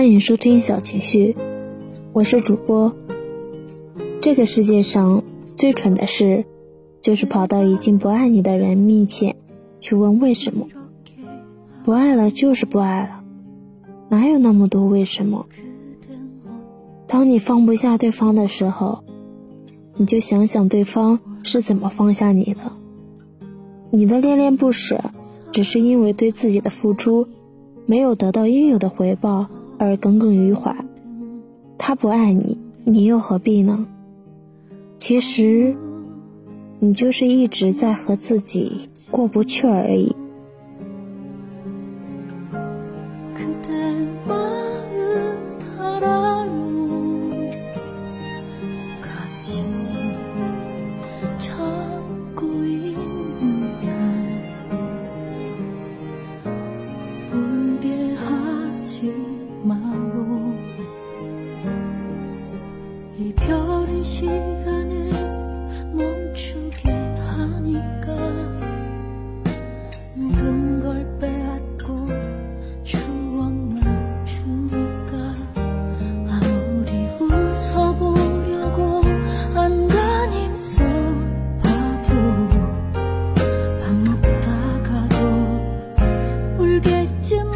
欢迎收听小情绪，我是主播。这个世界上最蠢的事，就是跑到已经不爱你的人面前去问为什么。不爱了就是不爱了，哪有那么多为什么？当你放不下对方的时候，你就想想对方是怎么放下你的。你的恋恋不舍，只是因为对自己的付出没有得到应有的回报而耿耿于怀。他不爱你你又何必呢？其实你就是一直在和自己过不去而已。 시간을 멈추게 하니까 모든 걸 빼앗고 추억만 주니까 아무리 웃어보려고 안간 힘써 봐도 밥 먹다가도 울겠지만